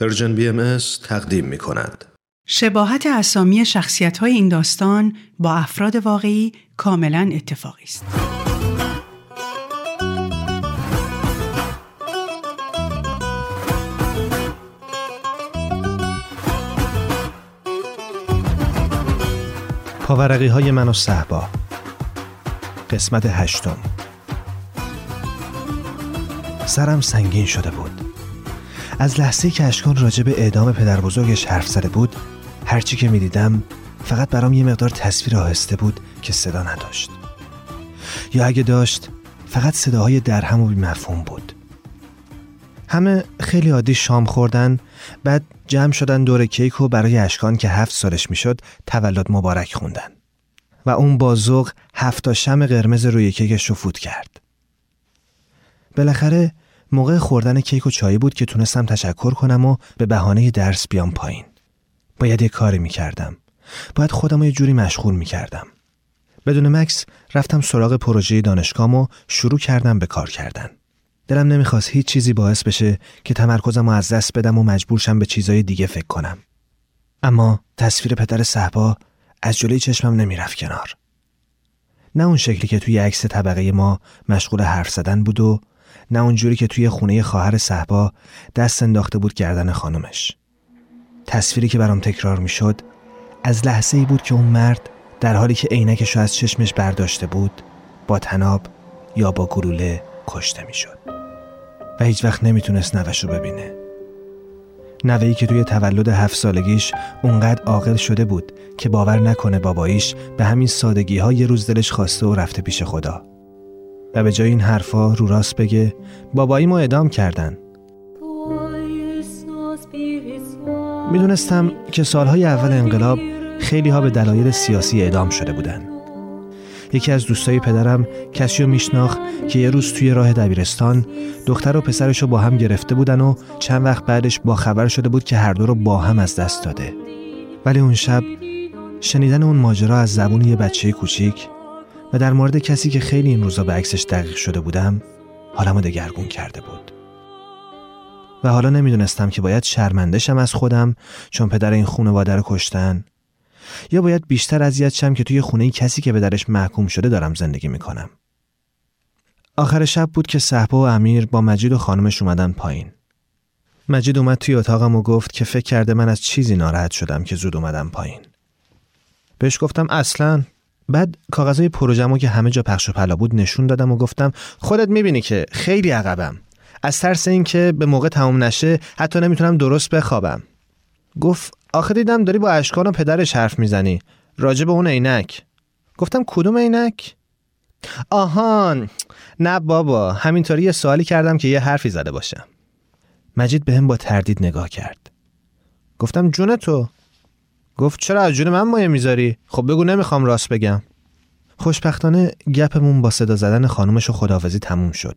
پرژن بی ام تقدیم می کند. شباهت اسامی شخصیت های این داستان با افراد واقعی کاملا اتفاقی است. پاورقی های من و صحبا قسمت هشتم سرم سنگین شده بود از لحظه که اشکان راجع به اعدام پدر بزرگش حرف زده بود هرچی که می‌دیدم فقط برام یه مقدار تصویر آهسته بود که صدا نداشت. یا اگه داشت فقط صداهای درهم و بیمفهوم بود. همه خیلی عادی شام خوردن بعد جمع شدن دور کیک و برای اشکان که هفت سالش می‌شد تولد مبارک خوندن. و اون با ذوق هفت شم قرمز روی کیکش رو فوت کرد. بالاخره موقع خوردن کیک و چایی بود که تونستم تشکر کنم و به بهانه درس بیام پایین. باید یه کاری می‌کردم. باید خودم یه جوری مشغول می‌کردم. بدون مکس رفتم سراغ پروژه دانشگاهم و شروع کردم به کار کردن. دلم نمی‌خواست هیچ چیزی باعث بشه که تمرکزم رو از دست بدم و مجبور شم به چیزای دیگه فکر کنم. اما تصویر پدر صحبا از جلوی چشمم نمی‌رفت کنار. نه اون شکلی که توی عکس طبقه ما مشغول حرف زدن بود و نه اونجوری که توی خونه خواهر صحبا دست انداخته بود گردن خانمش. تصویری که برام تکرار می‌شد از لحظه ای بود که اون مرد در حالی که عینکش از چشمش برداشته بود با تناب یا با گلوله کشته می‌شد. و هیچ وقت نمی‌تونست نوش رو ببینه. نوهی که توی تولد هفت سالگیش اونقدر عاقل شده بود که باور نکنه باباییش به همین سادگی ها یه روز دلش خواسته و رفته پیش خدا. و به جای این حرفا رو راست بگه بابایی ما ادام کردن. می‌دونستم که سالهای اول انقلاب خیلی ها به دلایل سیاسی اعدام شده بودن. یکی از دوستای پدرم کسی رو میشناخت که یه روز توی راه دبیرستان دختر و پسرش رو با هم گرفته بودن و چند وقت بعدش با خبر شده بود که هر دو رو با هم از دست داده. ولی اون شب شنیدن اون ماجرا از زبون یه بچه کوچیک و در مورد کسی که خیلی این روزا به عکسش دقیق شده بودم حالمو دگرگون کرده بود. و حالا نمی‌دونستم که باید شرمندشم از خودم چون پدر این خانواده رو کشتن یا باید بیشتر اذیت شم که توی خونه کسی که به درش محکوم شده دارم زندگی می‌کنم. آخر شب بود که صحبا و امیر با مجید و خانمش اومدن پایین. مجید اومد توی اتاقم و گفت که فکر کرده من از چیزی ناراحت شدم که زود اومدم پایین. بهش گفتم اصلا بعد کاغذهای پروژمو که همه جا پخش و پلا بود نشون دادم و گفتم خودت می‌بینی که خیلی عقبم. از ترس اینکه به موقع تموم نشه حتی نمی‌تونم درست بخوابم. گفت آخه دیدم داری با اشکان و پدرش حرف می‌زنی. راجع به اون عینک. گفتم کدوم عینک؟ آهان. نه بابا همینطوری یه سوالی کردم که یه حرفی زده باشم مجید به با تردید نگاه کرد. گفتم جون تو؟ گفت چرا از جون من مایه می‌ذاری؟ خب بگو نمی‌خوام راست بگم. خوشبختانه گپمون با صدا زدن خانومش و خداحافظی تموم شد.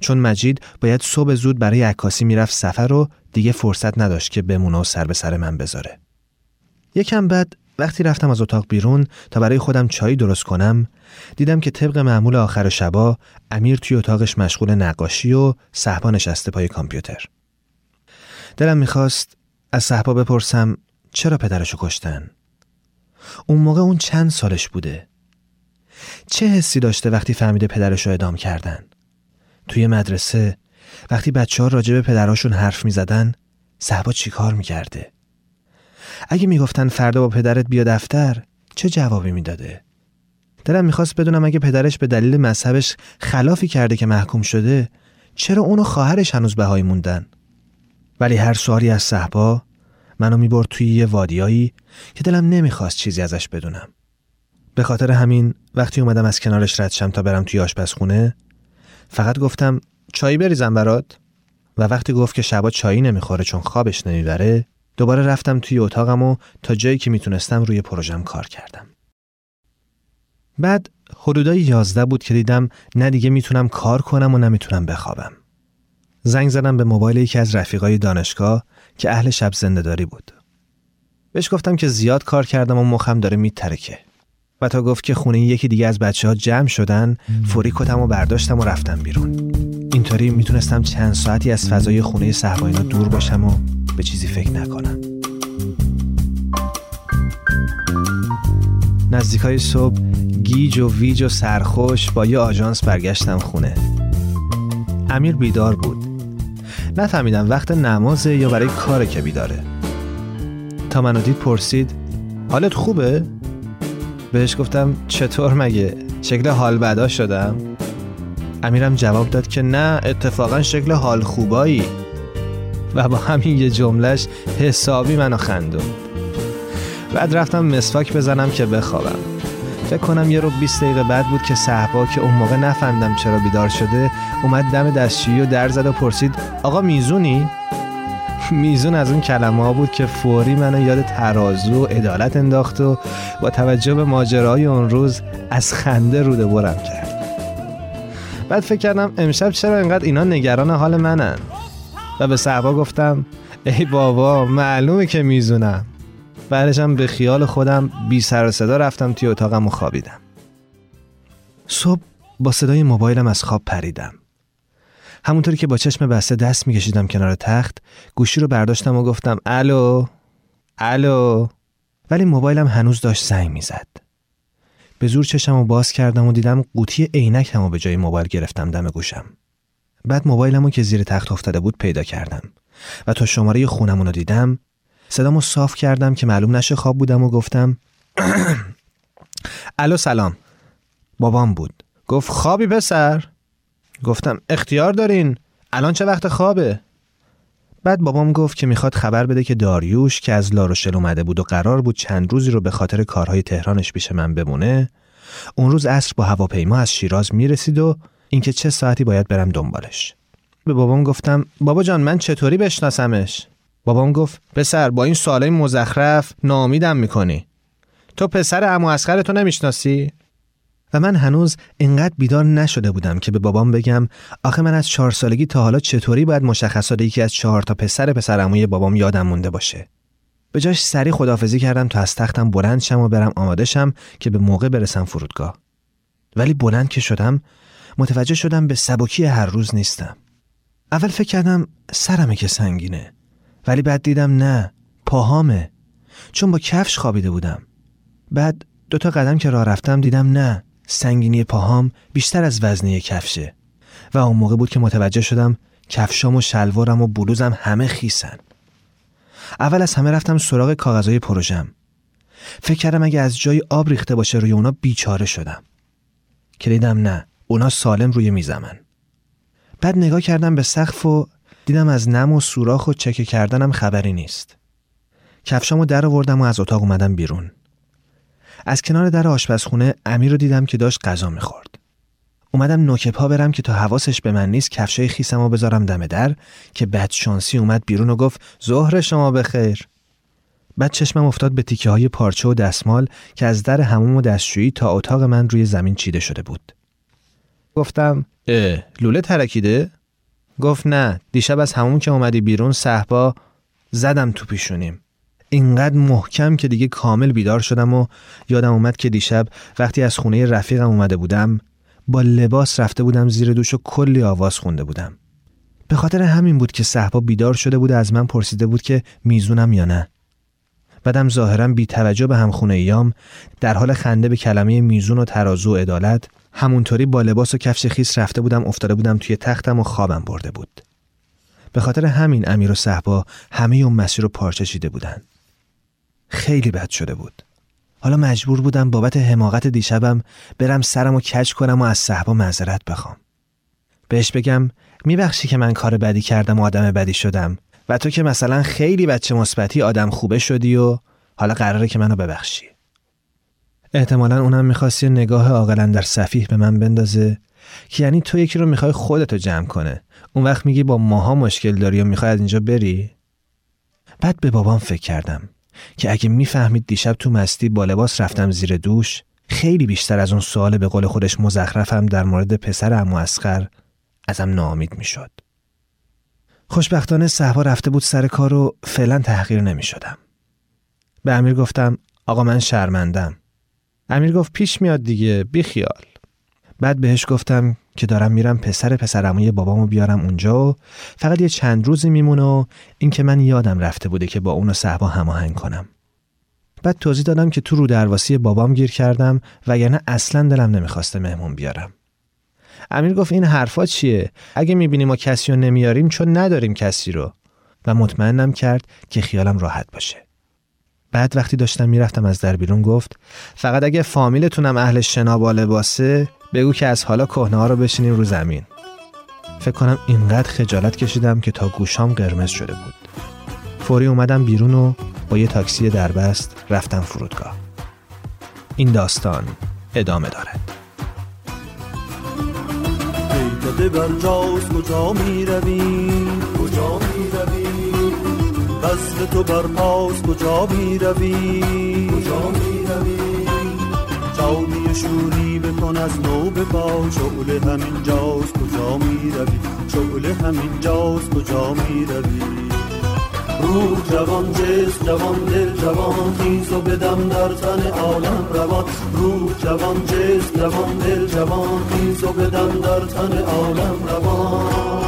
چون مجید باید صبح زود برای عکاسی می‌رفت سفر و دیگه فرصت نداشت که بمونه و سر به سر من بذاره. یکم بعد وقتی رفتم از اتاق بیرون تا برای خودم چای درست کنم دیدم که طبق معمول آخر شبا امیر توی اتاقش مشغول نقاشی و صحبا نشسته پای کامپیوتر. دلم می‌خواست از صحبا بپرسم چرا پدرشو کشتن؟ اون موقع اون چند سالش بوده؟ چه حسی داشته وقتی فهمیده پدرشو ادام کردن؟ توی مدرسه وقتی بچه ها راجع به پدراشون حرف می زدن صحبا چی کار می کرده؟ اگه می‌گفتن فردا با پدرت بیا دفتر چه جوابی می‌داده؟ دلم می‌خواست بدونم اگه پدرش به دلیل مذهبش خلافی کرده که محکوم شده چرا اونو خواهرش هنوز بهایی موندن؟ ولی هر سوالی از صحبا منو می‌برد توی یه وادیایی که دلم نمی‌خواست چیزی ازش بدونم. به خاطر همین وقتی اومدم از کنارش رد شم تا برم توی آشپزخونه فقط گفتم چایی بریزم برات و وقتی گفت که شبا چایی نمی‌خوره چون خوابش نمی‌بره دوباره رفتم توی اتاقم و تا جایی که می‌تونستم روی پروژم کار کردم. بعد حدودای یازده بود که دیدم نه دیگه می‌تونم کار کنم و نمی‌تونم بخوابم. زنگ زدم به موبایل یکی از رفیقای دانشگاه که اهل شب زندهداری بود. بهش گفتم که زیاد کار کردم و مخم داره میترکه. و تا گفت که خونه یکی دیگه از بچه ها جمع شدن فوری کتم و برداشتم و رفتم بیرون. اینطوری می‌تونستم چند ساعتی از فضای خونه صحباینا دور باشم و به چیزی فکر نکنم نزدیکای صبح گیج و ویج و سرخوش با یه آژانس برگشتم خونه امیر بیدار بود نفهمیدم وقت نمازه یا برای کاره که بیداره تا منو دید پرسید حالت خوبه؟ بهش گفتم چطور مگه؟ شکل حال بدا شدم؟ امیرم جواب داد که نه اتفاقا شکل حال خوبایی و با همین یه جملش حسابی منو خندون بعد رفتم مسواک بزنم که بخوابم فکر کنم یه رو 20 دقیقه بعد بود که صحبا که اون موقع نفهمیدم چرا بیدار شده اومد دم دستشویی و در زد و پرسید آقا میزونی؟ میزون از اون کلمه ها بود که فوری منو یاد ترازو و عدالت انداخت و با توجه به ماجرای اون روز از خنده روده برم کرد. بعد فکر کردم امشب چرا انقدر اینا نگران حال منن؟ و به صحبا گفتم ای بابا معلومه که میزونم. بعدشم به خیال خودم بی سر و صدا رفتم توی اتاقم و خوابیدم. صبح با صدای موبایلم از خواب پریدم. همونطوری که با چشم بسته دست میکشیدم کنار تخت گوشی رو برداشتم و گفتم الو؟ الو؟ ولی موبایلم هنوز داشت زنگ می‌زد. به زور چشم رو باز کردم و دیدم قوطی عینک همو به جای موبایل گرفتم دم گوشم. بعد موبایلمو که زیر تخت افتاده بود پیدا کردم و تا شماره خونمون رو دیدم صدامو صاف کردم که معلوم نشه خواب بودم و گفتم الو سلام. بابام بود. گفت خوابی پسر؟ گفتم اختیار دارین. الان چه وقت خوابه؟ بعد بابام گفت که می‌خواد خبر بده که داریوش که از لاروشل اومده بود و قرار بود چند روزی رو به خاطر کارهای تهرانش پیش من بمونه اون روز عصر با هواپیما از شیراز می‌رسید و اینکه چه ساعتی باید برم دنبالش. به بابام گفتم بابا جان من چطوری بشناسمش؟ بابام گفت پسر با این سوالای مزخرف ناامیدم می‌کنی. تو پسر عمو اسخر تو نمی‌شناسی؟ و من هنوز انقدر بیدار نشده بودم که به بابام بگم آخه من از چهار سالگی تا حالا چطوری باید مشخصات یکی از چهار تا پسر پسر عموی بابام یادم مونده باشه؟ به جاش سری خدافزی کردم تا از تختم بلند شم و برم آماده شم که به موقع برسم فرودگاه. ولی بلند که شدم متوجه شدم به سبکی هر روز نیستم. اول فکر کردم سرمه که سنگینه. ولی بعد دیدم نه پاهامه. چون با کفش خوابیده بودم. بعد دو تا قدم که راه رفتم دیدم نه سنگینی پاهام بیشتر از وزنی کفشه. و اون موقع بود که متوجه شدم کفشام و شلوارم و بلوزم همه خیسن. اول از همه رفتم سراغ کاغذهای پروژم. فکر کردم اگه از جای آب ریخته باشه روی اونا بیچاره شدم. که نه اونا سالم روی میزمن بعد نگاه کردم به سقف و دیدم از نم و سوراخ و چکه کردنم خبری نیست. کفشامو در آوردم و از اتاق اومدم بیرون. از کنار در آشپزخونه امیر رو دیدم که داشت غذا می‌خورد. اومدم نوک پا برم که تا حواسش به من نیست کفشای خیسم و بذارم دم در که بد شانسی اومد بیرون و گفت ظهر شما بخیر. بعد چشمم افتاد به تیکه های پارچه و دستمال که از در هموم و دستشویی تا اتاق من روی زمین چیده شده بود. گفتم اه لوله ترکیده؟ گفت نه دیشب از همون که اومدی بیرون صحبا زدم تو پیشونیم. اینقدر محکم که دیگه کامل بیدار شدم و یادم اومد که دیشب وقتی از خونه رفیقم اومده بودم با لباس رفته بودم زیر دوش و کلی آواز خونده بودم. به خاطر همین بود که صحبا بیدار شده بود از من پرسیده بود که میزونم یا نه. بعدم ظاهرا بی توجه به همخونه ایام در حال خنده به کلمه میزون و ترازو و عدالت همونطوری با لباس و کفش خیس رفته بودم افتاده بودم توی تختم و خوابم برده بود. به خاطر همین امیر و صحبا همه اون مسیر رو پارچه چیده بودن. خیلی بد شده بود. حالا مجبور بودم بابت حماقت دیشبم برم سرم و کج کنم و از صحبا معذرت بخوام. بهش بگم میبخشی که من کار بدی کردم و آدم بدی شدم و تو که مثلا خیلی بچه مثبتی آدم خوبه شدی و حالا قراره که منو ببخشی. احتمالا اونم می‌خواست یه نگاه عاقلا در صفیح به من بندازه که یعنی تو یکی رو می‌خوای خودتو جمع کنه اون وقت میگی با ماها مشکل داری و می‌خوای از اینجا بری بعد به بابام فکر کردم که اگه می‌فهمید دیشب تو مستی با لباس رفتم زیر دوش خیلی بیشتر از اون سوال به قول خودش مزخرفم در مورد پسر امو اسخر ازم ناامید می‌شد. خوشبختانه صحبا رفته بود سر کار و فعلا تحقیر نمی شدم. به امیر گفتم آقا من شرمندم. امیر گفت پیش میاد دیگه بی خیال. بعد بهش گفتم که دارم میرم پسر پسرموی بابامو بیارم اونجا و فقط یه چند روزی میمونه و اینکه من یادم رفته بوده که با اون صحبا هماهنگ کنم. بعد توضیح دادم که تو رو درواسی بابام گیر کردم و یعنی اصلا دلم نمی‌خواسته مهمون بیارم. امیر گفت این حرفا چیه؟ اگه می‌بینیم ما کسی رو نمیاریم چون نداریم کسی رو. و مطمئنم کرد که خیالم راحت باشه. بعد وقتی داشتم می‌رفتم از در بیرون گفت فقط اگه فامیلتونم اهل شنا با لباسه بگو که از حالا کهنه ها رو بشینیم رو زمین. فکر کنم اینقدر خجالت کشیدم که تا گوشام قرمز شده بود. فوری اومدم بیرون و با یه تاکسی دربست رفتم فرودگاه. این داستان ادامه دارد. کجا می روی کجا می روی وصل تو بر پاس کجا می روی کجا می روی جامی شوری بکن از نو به با شعله همین جاز کجا می روی شعله همین جاز کجا می روی روح جوان جس جوان دل جوان خیز و بدم در تن عالم روان. روح جوان جس جوان دل جوان خیز و بدم در تن عالم روان.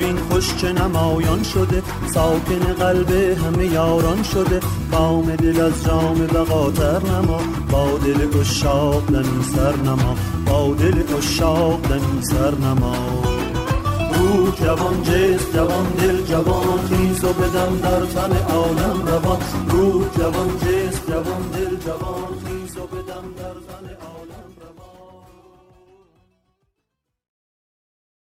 ببین خوش چه نمایان شده ساکن قلب همه یاران شده. بام دل از جام بقاتر نما با دل اشاق دمی سر نما با دل اشاق دمی سر نما. روح جوان جس جوان دل جوان خیز و بدم در تن عالم روان. روح جوان جس